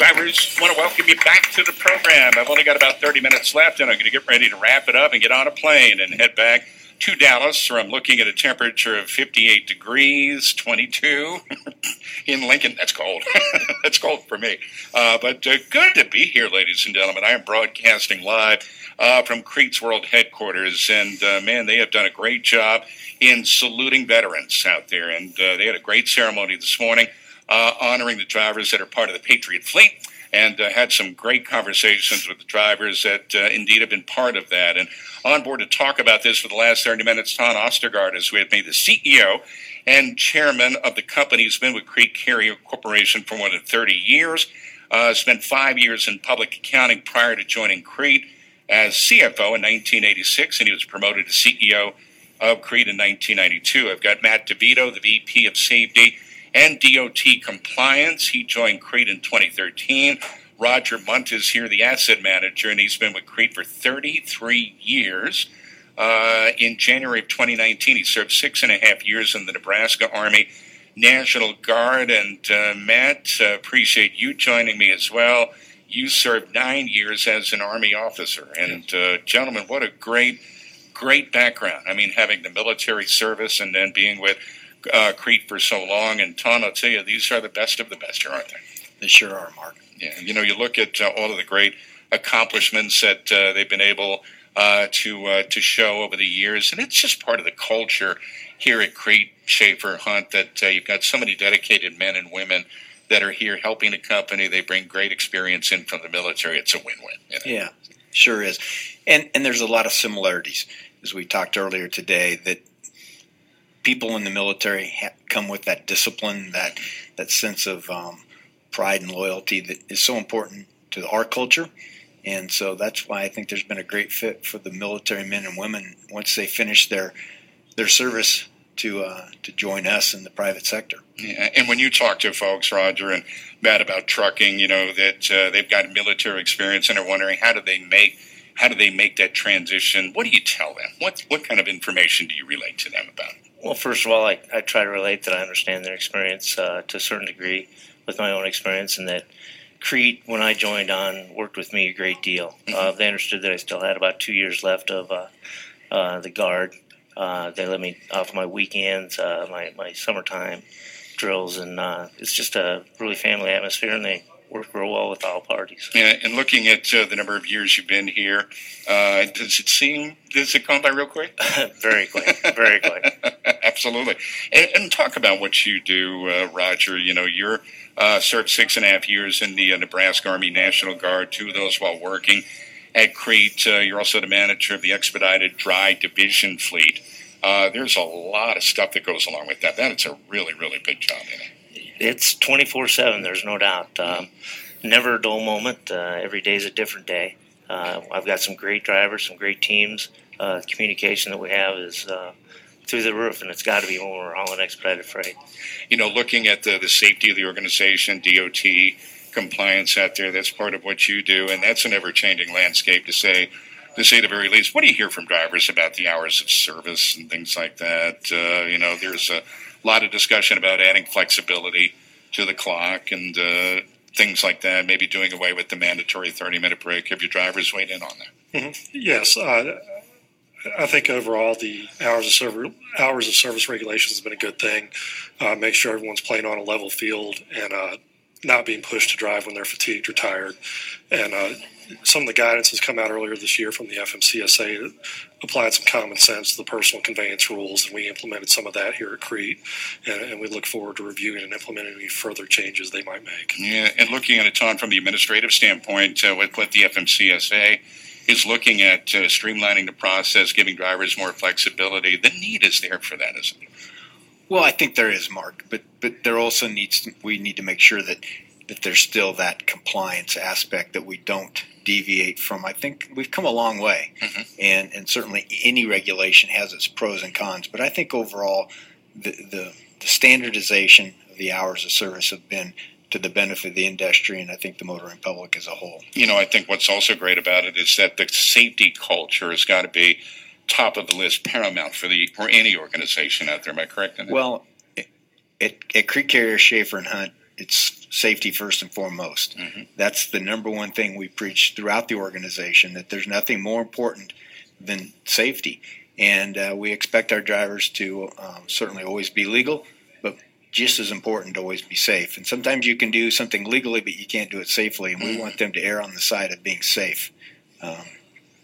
Drivers, want to welcome you back to the program. I've only got about 30 minutes left, and I'm going to get ready to wrap it up and get on a plane and head back to Dallas, where I'm looking at a temperature of 58 degrees, 22 in Lincoln. That's cold. That's cold for me. Uh, but uh, good to be here, ladies and gentlemen. I am broadcasting live uh, from Crete's World Headquarters, and uh, man, they have done a great job in saluting veterans out there, and uh, they had a great ceremony this morning uh, honoring the drivers that are part of the Patriot Fleet and uh, had some great conversations with the drivers that uh, indeed have been part of that. And on board to talk about this for the last 30 minutes, Tonn Ostergard is with me, the CEO and chairman of the company. He's been with Crete Carrier Corporation for more than 30 years. Uh, spent five years in public accounting prior to joining Crete as CFO in 1986, and he was promoted to CEO of Crete in 1992. I've got Matt DeVito, the VP of Safety and DOT compliance. He joined Crete in 2013. Roger Munt is here, the asset manager, and he's been with Crete for 33 years. Uh, in January of 2019, he served six and a half years in the Nebraska Army National Guard. And uh, Matt, uh, appreciate you joining me as well. You served nine years as an Army officer. And, uh, gentlemen, what a great, great background. I mean, having the military service and then being with uh, Crete for so long. And Tonn, I'll tell you, these are the best of the best here, aren't they? They sure are, Mark. Yeah, you know, you look at uh, all of the great accomplishments that uh, they've been able uh, to uh, to show over the years, and it's just part of the culture here at Crete Shaffer Hunt that uh, you've got so many dedicated men and women that are here helping the company. They bring great experience in from the military. It's a win-win. You know? Yeah, sure is, and and there's a lot of similarities as we talked earlier today that people in the military ha- come with that discipline, that that sense of um, pride and loyalty that is so important to our culture. And so that's why I think there's been a great fit for the military men and women once they finish their their service to uh, to join us in the private sector. Yeah, and when you talk to folks, Roger and Matt, about trucking, you know that uh, they've got military experience and are wondering how do they make how do they make that transition? What do you tell them? What what kind of information do you relate to them about? Well, first of all, I, I try to relate that I understand their experience uh, to a certain degree with my own experience, and that Crete, when I joined on, worked with me a great deal. Mm-hmm. Uh, they understood that I still had about two years left of uh, uh the guard. Uh, they let me off my weekends, uh, my, my summertime drills, and it's just a really family atmosphere, and they work real well with all parties. Yeah, and looking at uh, the number of years you've been here, uh, does it seem does it come by real quick? very quick, very quick. Absolutely. And, and, talk about what you do, uh, Roger. You know, you're uh, served six and a half years in the uh, Nebraska Army National Guard. Two of those while working at Crete. Uh, you're also the manager of the Expedited Dry Division Fleet. there's a lot of stuff that goes along with that. That is a really, really big job in it it's 24 7 there's no doubt. Um, never a dull moment. Uh, every day is a different day. Uh, i've got some great drivers some great teams. Uh, communication that we have is uh, through the roof and it's got to be when we're hauling expedited freight. You know looking at the, the safety of the organization DOT compliance out there that's part of what you do and that's an ever-changing landscape to say to say the very least. What do you hear from drivers about the hours of service and things like that? Uh, you know there's a a lot of discussion about adding flexibility to the clock and uh, things like that. Maybe doing away with the mandatory 30 minute break. Have your drivers weighed in on that? Mm-hmm. Yes. Uh, I think overall the hours of service hours of service regulations has been a good thing. Uh, make sure everyone's playing on a level field and uh, not being pushed to drive when they're fatigued or tired. And uh, some of the guidance has come out earlier this year from the FMCSA that applied some common sense to the personal conveyance rules, and we implemented some of that here at Crete. And, and we look forward to reviewing and implementing any further changes they might make. Yeah, and looking at it, Tom, from the administrative standpoint, uh, with what the FMCSA is looking at uh, streamlining the process, giving drivers more flexibility. The need is there for that, isn't it? Well, I think there is, Mark, but but there also needs to, we need to make sure that that there's still that compliance aspect that we don't deviate from. I think we've come a long way, mm-hmm. and and certainly any regulation has its pros and cons. But I think overall, the, the the standardization of the hours of service have been to the benefit of the industry and I think the motoring public as a whole. You know, I think what's also great about it is that the safety culture has got to be top of the list, paramount for the for any organization out there. Am I correct in that? Well, at, at Crete Carrier Shaffer and Hunt, it's safety first and foremost. Mhm. That's the number one thing we preach throughout the organization. That there's nothing more important than safety, and uh, we expect our drivers to um, certainly always be legal, but just as important to always be safe. And sometimes you can do something legally, but you can't do it safely, and we want them to err on the side of being safe. Um,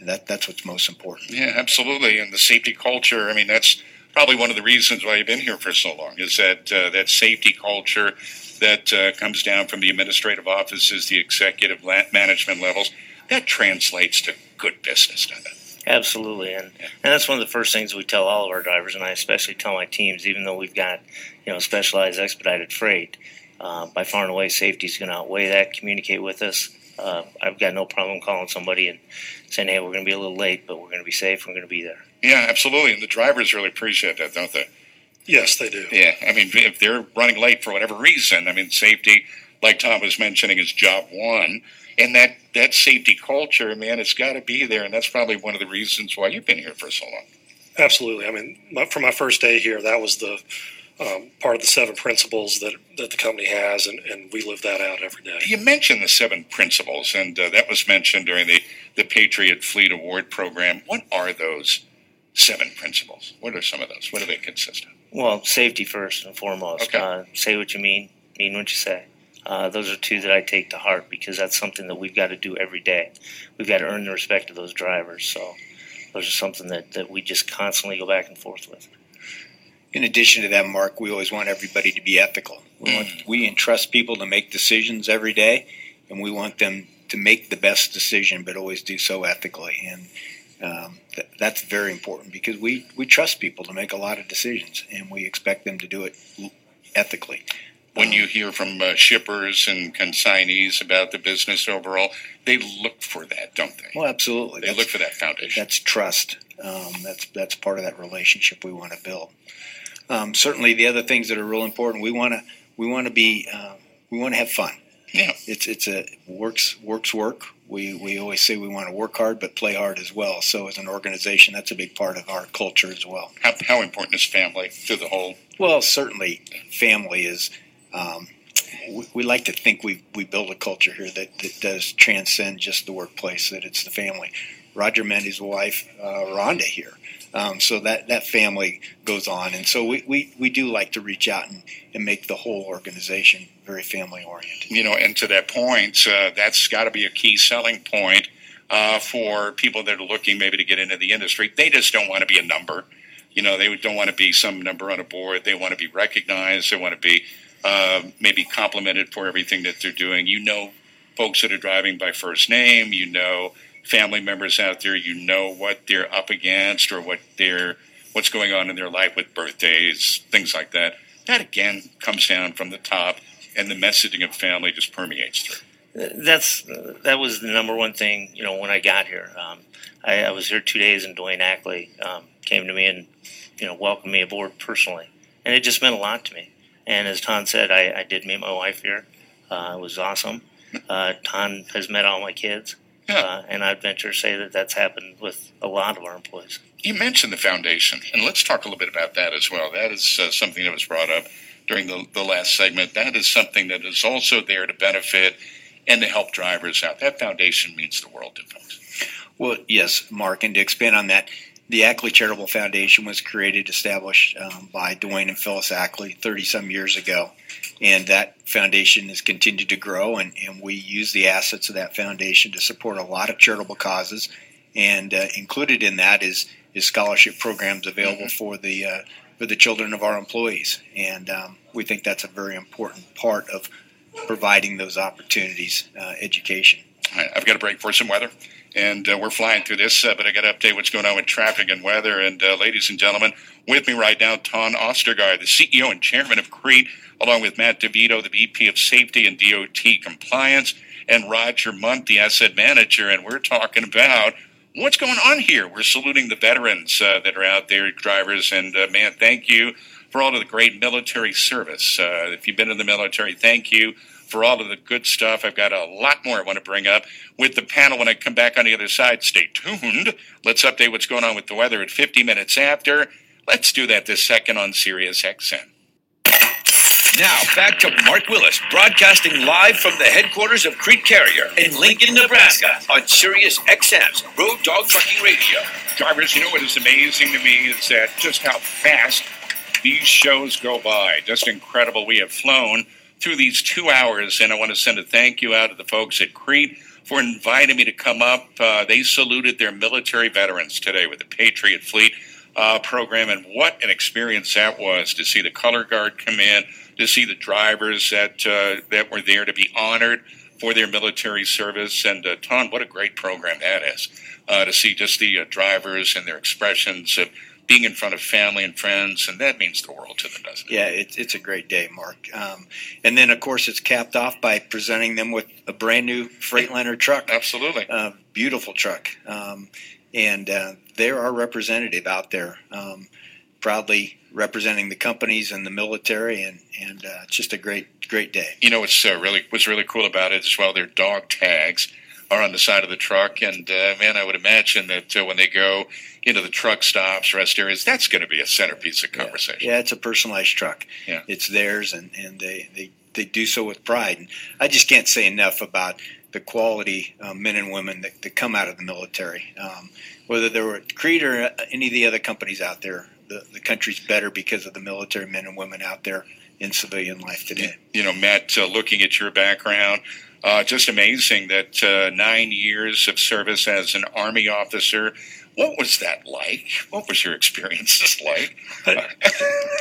that that's what's most important. Yeah, absolutely. And the safety culture, I mean, that's probably one of the reasons why you've been here for so long is that uh, that safety culture that uh, comes down from the administrative offices, the executive management levels. That translates to good business, doesn't it? Absolutely, and and that's one of the first things we tell all of our drivers, and I especially tell my teams, even though we've got you know specialized expedited freight, uh, by far and away safety is going to outweigh that. Communicate with us. Uh, I've got no problem calling somebody and saying, "Hey, we're going to be a little late, but we're going to be safe. We're going to be there." Yeah, absolutely. And the drivers really appreciate that, don't they? Yes, they do. Yeah, I mean, if they're running late for whatever reason, I mean, safety, like Tom was mentioning, is job one. And that, that safety culture, man, it's got to be there. And that's probably one of the reasons why you've been here for so long. Absolutely. I mean, my, for my first day here, that was the um, part of the seven principles that, that the company has, and, and we live that out every day. You mentioned the seven principles, and uh, that was mentioned during the, the Patriot Fleet Award program. What are those seven principles? What are some of those? What do they consist of? Well, safety first and foremost. Okay. Uh, say what you mean, mean what you say. Uh, those are two that I take to heart because that's something that we've got to do every day. We've got to earn the respect of those drivers. So those are something that, that we just constantly go back and forth with. In addition to that, Mark, we always want everybody to be ethical. We, want, we entrust people to make decisions every day, and we want them to make the best decision, but always do so ethically. And um, th- that's very important because we, we trust people to make a lot of decisions, and we expect them to do it ethically. When you hear from uh, shippers and consignees about the business overall, they look for that, don't they? Well, absolutely. They That's- look for that foundation. That's trust. Um, that's that's part of that relationship we want to build. Um, certainly, the other things that are real important. We want to we want to be uh, we want to have fun. Yeah. It's it's a works works work. We we always say we want to work hard but play hard as well. So as an organization, that's a big part of our culture as well. How, how important is family to the whole? Well, certainly, family is. Um, we, we like to think we we build a culture here that, that does transcend just the workplace. That it's the family. Roger Mendy's wife, uh, Rhonda here. Um, so that, that family goes on. And so we, we, we do like to reach out and, and make the whole organization very family oriented. You know, and to that point, uh, that's got to be a key selling point uh, for people that are looking maybe to get into the industry. They just don't want to be a number. You know, they don't want to be some number on a board. They want to be recognized. They want to be uh, maybe complimented for everything that they're doing. You know, folks that are driving by first name. You know, family members out there. You know what they're up against or what they're what's going on in their life with birthdays, things like that. That again comes down from the top, and the messaging of family just permeates through. That's that was the number one thing. You know, when I got here, um, I, I was here two days, and Duane Acklie um, came to me and you know welcomed me aboard personally, and it just meant a lot to me. And as Tonn said, I, I did meet my wife here. Uh, it was awesome. Uh, Tonn has met all my kids. Uh, and I'd venture to say that that's happened with a lot of our employees. You mentioned the foundation, and let's talk a little bit about that as well. That is uh, something that was brought up during the, the last segment. That is something that is also there to benefit and to help drivers out. That foundation means the world to folks. Well, yes, Mark, and to expand on that, the Acklie Charitable Foundation was created, established um, by Duane and Phyllis Acklie 30 some years ago. And that foundation has continued to grow, and, and we use the assets of that foundation to support a lot of charitable causes. And uh, included in that is, is scholarship programs available for the uh, for the children of our employees. And um, we think that's a very important part of providing those opportunities, uh, education. I've got a break for some weather, and uh, we're flying through this, uh, but I got to update what's going on with traffic and weather. And uh, ladies and gentlemen, with me right now, Tonn Ostergard, the CEO and chairman of Crete, along with Matt DeVito, the VP of Safety and DOT Compliance, and Roger Munt, the asset manager. And we're talking about what's going on here. We're saluting the veterans uh, that are out there, drivers, and uh, man, thank you for all of the great military service. Uh, if you've been in the military, thank you for all of the good stuff. I've got a lot more I want to bring up with the panel when I come back on the other side. Stay tuned. Let's update what's going on with the weather at 50 minutes after. Let's do that this second on Sirius XM. Now, back to Mark Willis, broadcasting live from the headquarters of Crete Carrier in Lincoln, Nebraska, on Sirius XM's Road Dog Trucking Radio. Drivers, you know what is amazing to me is that just how fast these shows go by. Just incredible. We have flown through these two hours, and I want to send a thank you out to the folks at Crete for inviting me to come up. Uh, they saluted their military veterans today with the Patriot Fleet uh, program, and what an experience that was to see the color guard come in, to see the drivers that uh, that were there to be honored for their military service. And uh, Tonn, what a great program that is uh, to see just the uh, drivers and their expressions of being in front of family and friends, and that means the world to them, doesn't it? Yeah, it's it's a great day, Mark. Um, and then, of course, it's capped off by presenting them with a brand new Freightliner truck. Absolutely. Uh, beautiful truck. Um, and uh, they're our representative out there, um, proudly representing the companies and the military, and and uh, it's just a great great day. You know what's uh, really what's really cool about it as well? Their dog tags are on the side of the truck, and uh, man, I would imagine that uh, when they go into the truck stops, rest areas, that's going to be a centerpiece of conversation. Yeah, it's a personalized truck. Yeah. it's theirs, and and they they they do so with pride. And I just can't say enough about the quality uh, men and women that, that come out of the military. Um, whether they were at Crete or uh, any of the other companies out there, the, the country's better because of the military men and women out there in civilian life today. You know, Matt, uh, looking at your background, uh, just amazing that uh, nine years of service as an Army officer. What was that like? What was your experiences like?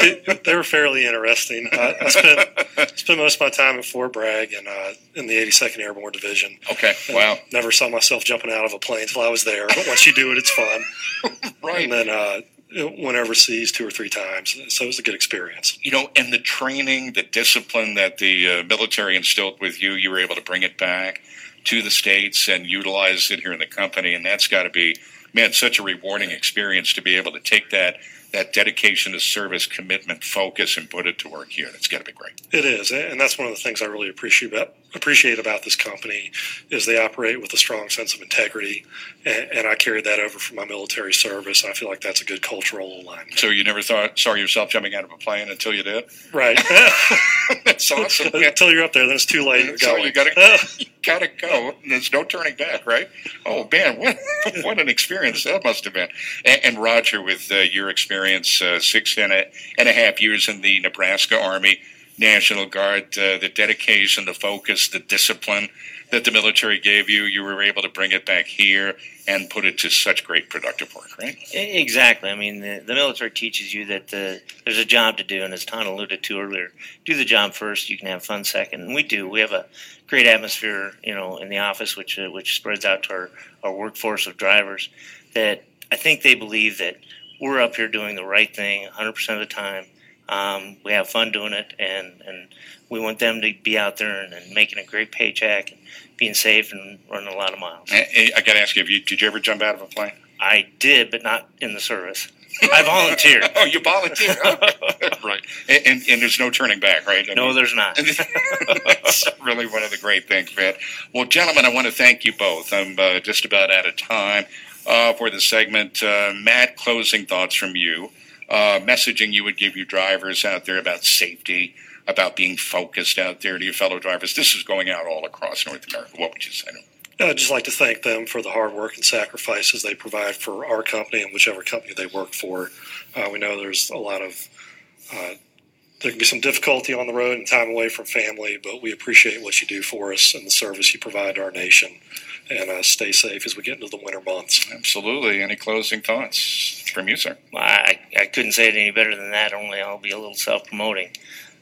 they, they were fairly interesting. I, I spent spent most of my time at Fort Bragg and uh, in the 82nd Airborne Division. Okay, wow, Never saw myself jumping out of a plane until I was there. But once you do it, it's fun. right. And then uh, went overseas two or three times, so it was a good experience. you know, and the training, the discipline that the uh, military instilled with you, you were able to bring it back to the states and utilize it here in the company, and that's got to be, man, such a rewarding experience to be able to take that that dedication to service, commitment, focus, and put it to work here. That's got to be great. It is, and that's one of the things I really appreciate about appreciate about this company is they operate with a strong sense of integrity, and, and I carried that over from my military service. And I feel like that's a good cultural alignment. So you never thought saw yourself jumping out of a plane until you did. Right. That's awesome. Until you're up there, then it's too late. So you gotta you gotta go. There's no turning back, right? Oh man, what what an experience that must have been. And, and Roger, with uh, your experience, uh, six and a, and a half years in the Nebraska Army National Guard, uh, the dedication, the focus, the discipline that the military gave you, you were able to bring it back here and put it to such great productive work, right? Exactly. I mean, the, the military teaches you that uh, there's a job to do, and as Tonn alluded to earlier, do the job first. You can have fun second, and we do. We have a great atmosphere, you know, in the office, which uh, which spreads out to our, our workforce of drivers. That I think they believe that we're up here doing the right thing 100% of the time. Um, we have fun doing it, and, and we want them to be out there and, and making a great paycheck and being safe and running a lot of miles. I, I got to ask you, you, did you ever jump out of a plane? I did, but not in the service. I volunteered. Oh, you volunteered, right? And, and, and there's no turning back, right? I No, mean- there's not. That's really one of the great things, man. Well, gentlemen, I want to thank you both. I'm uh, just about out of time uh, for the segment. Uh, Matt, closing thoughts from you. Uh, messaging you would give your drivers out there about safety, about being focused out there to your fellow drivers. This is going out all across North America. What would you say? to them? I'd just like to thank them for the hard work and sacrifices they provide for our company and whichever company they work for. Uh, we know there's a lot of uh, there can be some difficulty on the road and time away from family, but we appreciate what you do for us and the service you provide to our nation. And uh, stay safe as we get into the winter months. Absolutely. Any closing thoughts from you, sir? I, I couldn't say it any better than that. Only I'll be a little self-promoting.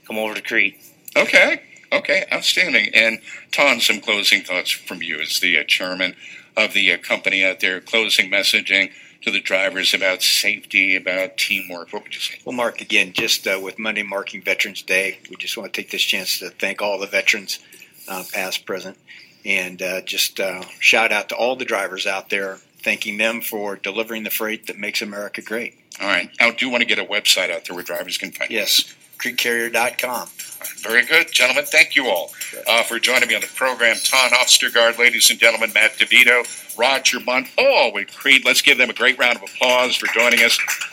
Come over to Crete. Okay. Okay. Outstanding. And Tonn, some closing thoughts from you as the uh, chairman of the uh, company out there. Closing messaging to the drivers about safety, about teamwork. What would you say? Well, Mark, again, just uh, with Monday marking Veterans Day, we just want to take this chance to thank all the veterans, uh, past, present, and uh, just uh, shout out to all the drivers out there, thanking them for delivering the freight that makes America great. All right. I do want to get a website out there where drivers can find you. Yes, cretecarrier.com. Very good, gentlemen. Thank you all uh, for joining me on the program. Tonn Ostergard, ladies and gentlemen, Matt DeVito, Roger Munt, all with Crete. Let's give them a great round of applause for joining us